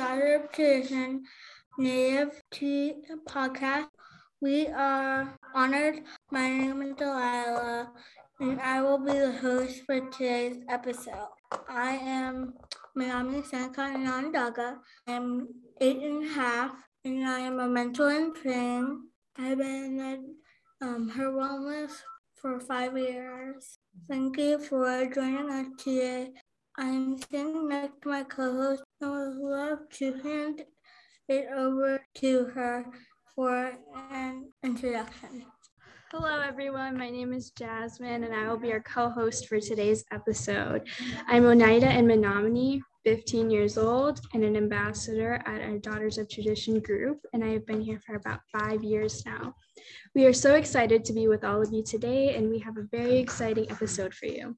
of Tradition Native Tea podcast. We are honored. My name is Delilah, and I will be the host for today's episode. I am Manami Sanka Nandaga. I'm eight and a half, and I am a mentor in training. I've been at um, her wellness for five years. Thank you for joining us today. I'm sitting next to my co-host and would love to hand it over to her for an introduction. Hello, everyone. My name is Jasmine, and I will be your co host for today's episode. I'm Oneida and Menominee, 15 years old, and an ambassador at our Daughters of Tradition group, and I have been here for about five years now. We are so excited to be with all of you today, and we have a very exciting episode for you.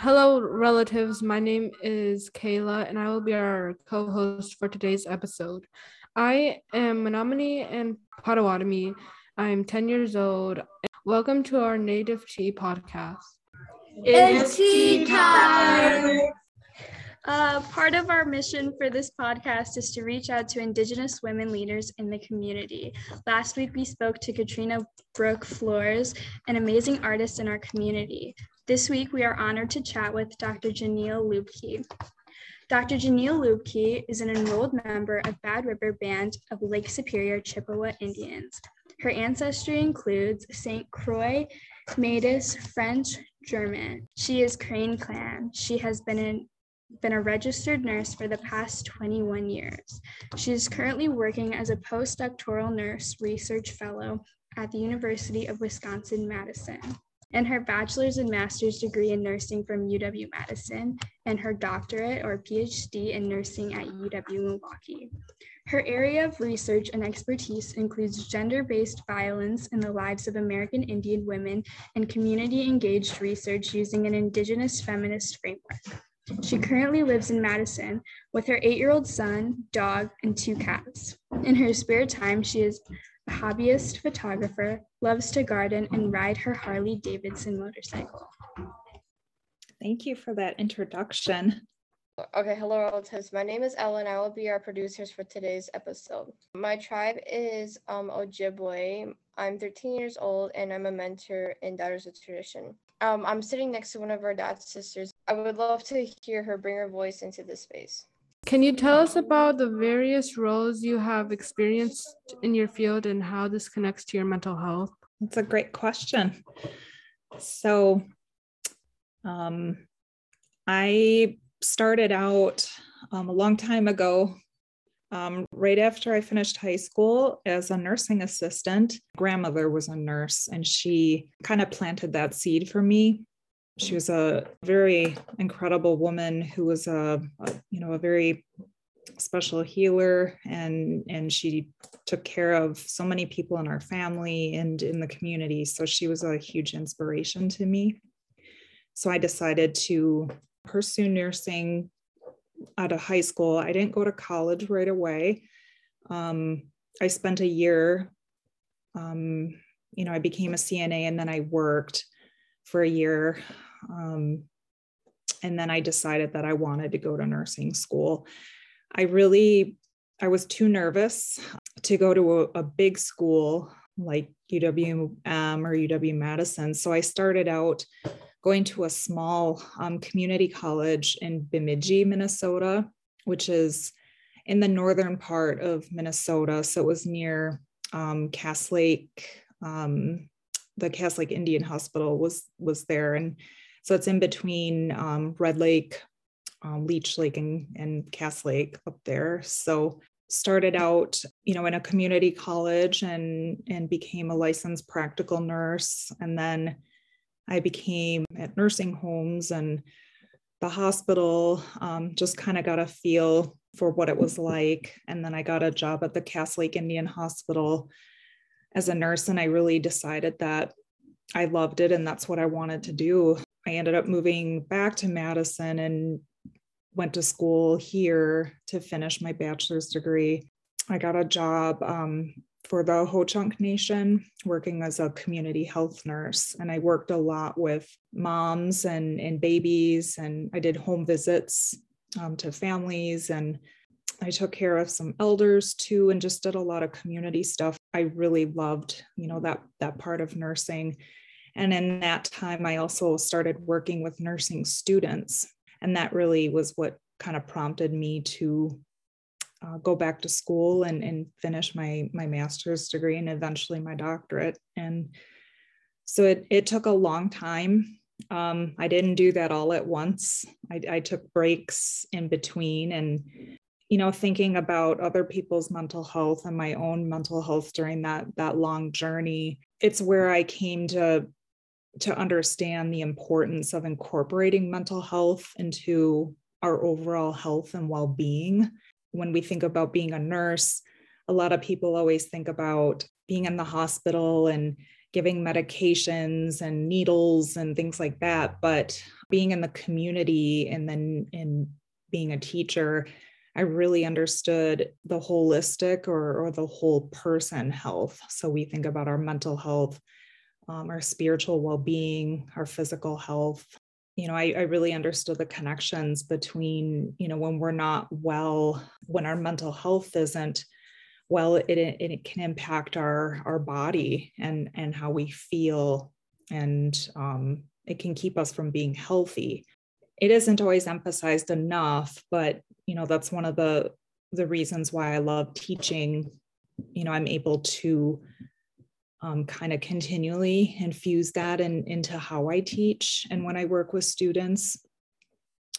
Hello, relatives. My name is Kayla, and I will be our co host for today's episode. I am Menominee and Potawatomi. I'm 10 years old. Welcome to our Native Tea podcast. It's tea time. Uh, part of our mission for this podcast is to reach out to Indigenous women leaders in the community. Last week, we spoke to Katrina Brooke Flores, an amazing artist in our community. This week, we are honored to chat with Dr. Janelle Lubke. Dr. Janelle Lubke is an enrolled member of Bad River Band of Lake Superior Chippewa Indians. Her ancestry includes St. Croix, Métis, French, German. She is Crane Clan. She has been in, been a registered nurse for the past 21 years. She is currently working as a postdoctoral nurse research fellow at the University of Wisconsin Madison and her bachelor's and master's degree in nursing from UW Madison, and her doctorate or PhD in nursing at UW Milwaukee. Her area of research and expertise includes gender based violence in the lives of American Indian women and community engaged research using an Indigenous feminist framework. She currently lives in Madison with her eight year old son, dog, and two cats. In her spare time, she is a hobbyist photographer, loves to garden, and ride her Harley Davidson motorcycle. Thank you for that introduction. Okay, hello relatives. My name is Ellen. I will be our producers for today's episode. My tribe is um, Ojibwe. I'm 13 years old and I'm a mentor in Daughters of Tradition. Um, I'm sitting next to one of our dad's sisters. I would love to hear her bring her voice into this space. Can you tell us about the various roles you have experienced in your field and how this connects to your mental health? That's a great question. So, um, I started out um, a long time ago, um, right after I finished high school as a nursing assistant. Grandmother was a nurse, and she kind of planted that seed for me. She was a very incredible woman who was a, a you know a very special healer and and she took care of so many people in our family and in the community so she was a huge inspiration to me so i decided to pursue nursing out of high school. I didn't go to college right away. Um, I spent a year, um, you know, I became a CNA and then I worked for a year. Um, and then I decided that I wanted to go to nursing school. I really, I was too nervous to go to a, a big school like UWM or UW Madison. So I started out going to a small um, community college in Bemidji, Minnesota, which is in the northern part of Minnesota. So it was near um, Cass Lake. Um, the Cass Lake Indian Hospital was was there, and so it's in between um, Red Lake, um, Leech Lake, and, and Cass Lake up there. So started out you know in a community college and and became a licensed practical nurse and then I became at nursing homes and the hospital, um, just kind of got a feel for what it was like. And then I got a job at the Cass Lake Indian Hospital as a nurse, and I really decided that I loved it and that's what I wanted to do. I ended up moving back to Madison and went to school here to finish my bachelor's degree. I got a job um, for the Ho Chunk Nation, working as a community health nurse. And I worked a lot with moms and, and babies, and I did home visits um, to families. And I took care of some elders too and just did a lot of community stuff. I really loved, you know, that that part of nursing. And in that time I also started working with nursing students. And that really was what kind of prompted me to uh, go back to school and, and finish my my master's degree and eventually my doctorate. And so it, it took a long time. Um, i didn't do that all at once. I, I took breaks in between and you know thinking about other people's mental health and my own mental health during that that long journey it's where i came to to understand the importance of incorporating mental health into our overall health and well-being. When we think about being a nurse a lot of people always think about being in the hospital and giving medications and needles and things like that but being in the community and then in being a teacher i really understood the holistic or, or the whole person health. So we think about our mental health um, our spiritual well-being our physical health. You know I, I really understood the connections between you know when we're not well when our mental health isn't well it, it, it can impact our our body and and how we feel. And um, it can keep us from being healthy. It isn't always emphasized enough but you know that's one of the the reasons why i love teaching. You know i'm able to um, kind of continually infuse that in, into how I teach. And when I work with students,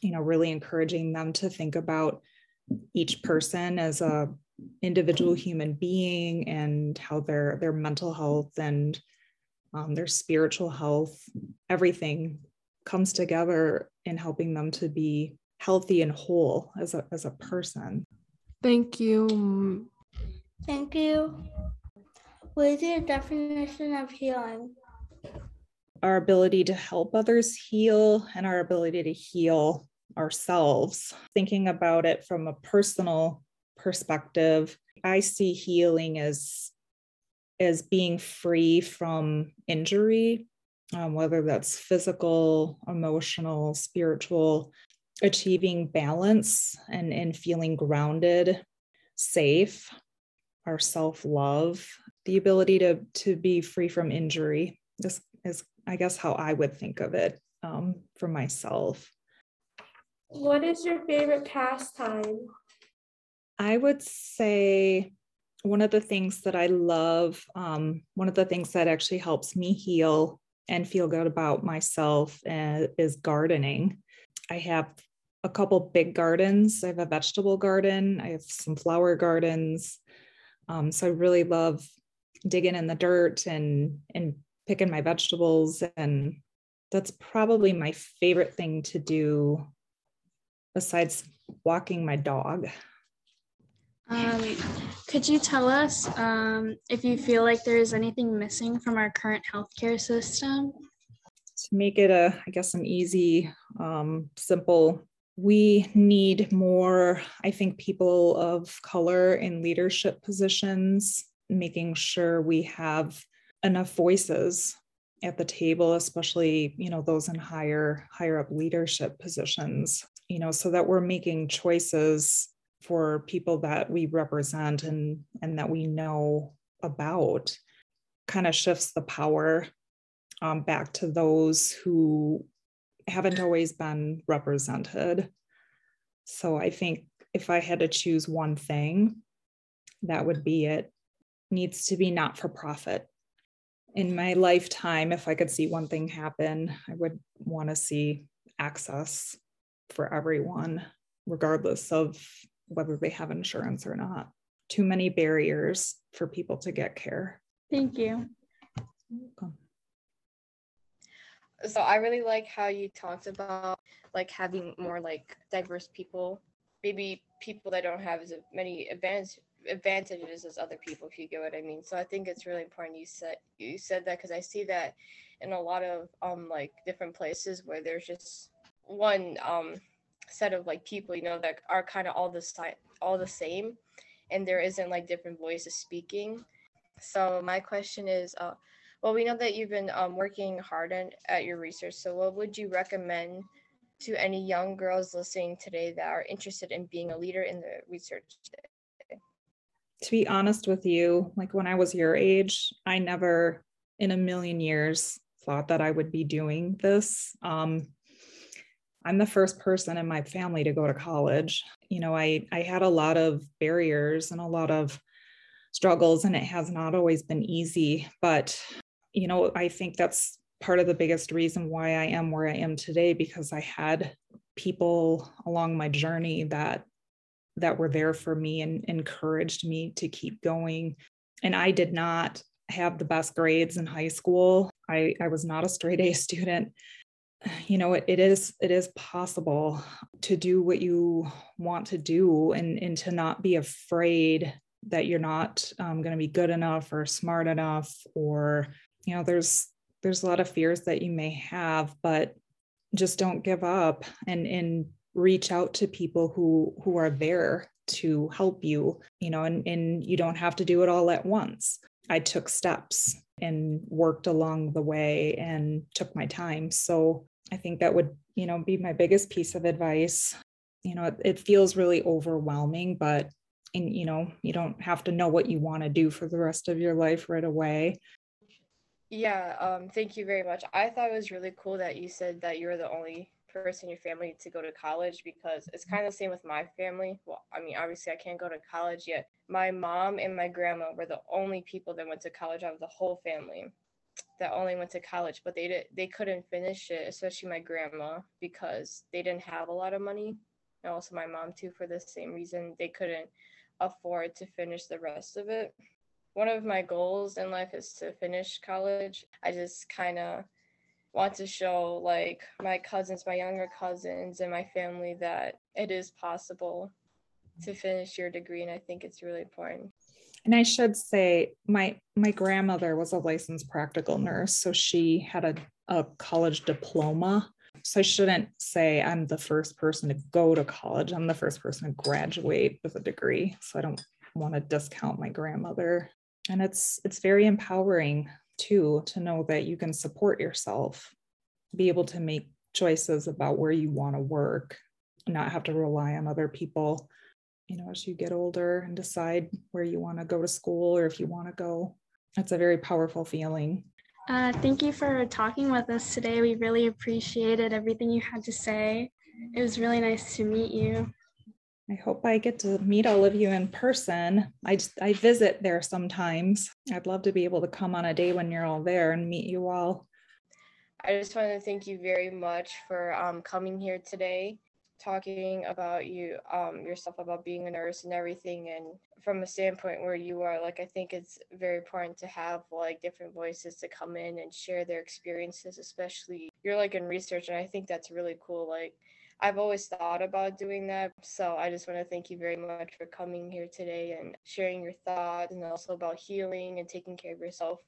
you know, really encouraging them to think about each person as a individual human being and how their their mental health and um, their spiritual health, everything comes together in helping them to be healthy and whole as a as a person. Thank you. Thank you. What is your definition of healing? Our ability to help others heal and our ability to heal ourselves. Thinking about it from a personal perspective, I see healing as as being free from injury, um, whether that's physical, emotional, spiritual, achieving balance and, and feeling grounded, safe, our self love, the ability to to be free from injury this is i guess how i would think of it um, for myself. What is your favorite pastime? I would say one of the things that i love um, one of the things that actually helps me heal and feel good about myself uh, is gardening. I have a couple big gardens. I have a vegetable garden. I have some flower gardens. Um, so I really love digging in the dirt and and picking my vegetables. And that's probably my favorite thing to do besides walking my dog. Um, could you tell us um, if you feel like there is anything missing from our current healthcare system? To make it a i guess an easy um, simple we need more i think people of color in leadership positions making sure we have enough voices at the table especially you know those in higher higher up leadership positions you know so that we're making choices for people that we represent and and that we know about kind of shifts the power um, back to those who haven't always been represented. So i think if i had to choose one thing that would be it needs to be not for profit. In my lifetime, if I could see one thing happen, I would want to see access for everyone, regardless of whether they have insurance or not. Too many barriers for people to get care. Thank you. So I really like how you talked about like having more like diverse people, maybe people that don't have as many advantages advantages as other people if you get what i mean. So i think it's really important you said you said that because i see that in a lot of um like different places where there's just one um set of like people you know that are kind of all the si- all the same and there isn't like different voices speaking. So my question is uh well we know that you've been um, working hard on, at your research so what would you recommend to any young girls listening today that are interested in being a leader in the research to be honest with you, like when I was your age, I never in a million years thought that I would be doing this. Um, I'm the first person in my family to go to college. You know, I I had a lot of barriers and a lot of struggles and it has not always been easy, but you know, I think that's part of the biggest reason why I am where I am today because I had people along my journey that that were there for me and encouraged me to keep going. And I did not have the best grades in high school. I, I was not a straight A student. You know, it, it is it is possible to do what you want to do and, and to not be afraid that you're not um, going to be good enough or smart enough or you know there's there's a lot of fears that you may have but just don't give up and and reach out to people who who are there to help you you know and and you don't have to do it all at once. I took steps and worked along the way and took my time. So i think that would you know be my biggest piece of advice. You know it, it feels really overwhelming but and you know you don't have to know what you want to do for the rest of your life right away. Yeah um thank you very much. I thought it was really cool that you said that you're the only person in your family to go to college because it's kind of the same with my family. Well, I mean, obviously, I can't go to college yet. My mom and my grandma were the only people that went to college out of the whole family that only went to college, but they did they couldn't finish it, especially my grandma because they didn't have a lot of money, and also my mom too for the same reason they couldn't afford to finish the rest of it. One of my goals in life is to finish college. I just kind of want to show like my cousins, my younger cousins, and my family that it is possible to finish your degree. And I think it's really important. And I should say my my grandmother was a licensed practical nurse, so she had a, a college diploma. So I shouldn't say I'm the first person to go to college. I'm the first person to graduate with a degree. So I don't want to discount my grandmother. And it's it's very empowering too to know that you can support yourself, be able to make choices about where you want to work, not have to rely on other people, you know, as you get older and decide where you want to go to school or if you want to go. It's a very powerful feeling. Uh, thank you for talking with us today. We really appreciated everything you had to say. It was really nice to meet you. I hope I get to meet all of you in person. I I visit there sometimes. I'd love to be able to come on a day when you're all there and meet you all. I just want to thank you very much for um, coming here today, talking about you um, yourself about being a nurse and everything, and from a standpoint where you are. Like I think it's very important to have like different voices to come in and share their experiences, especially you're like in research, and I think that's really cool. Like I've always thought about doing that. So I just want to thank you very much for coming here today and sharing your thoughts and also about healing and taking care of yourself,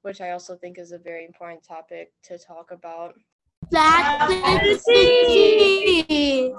which I also think is a very important topic to talk about. That's the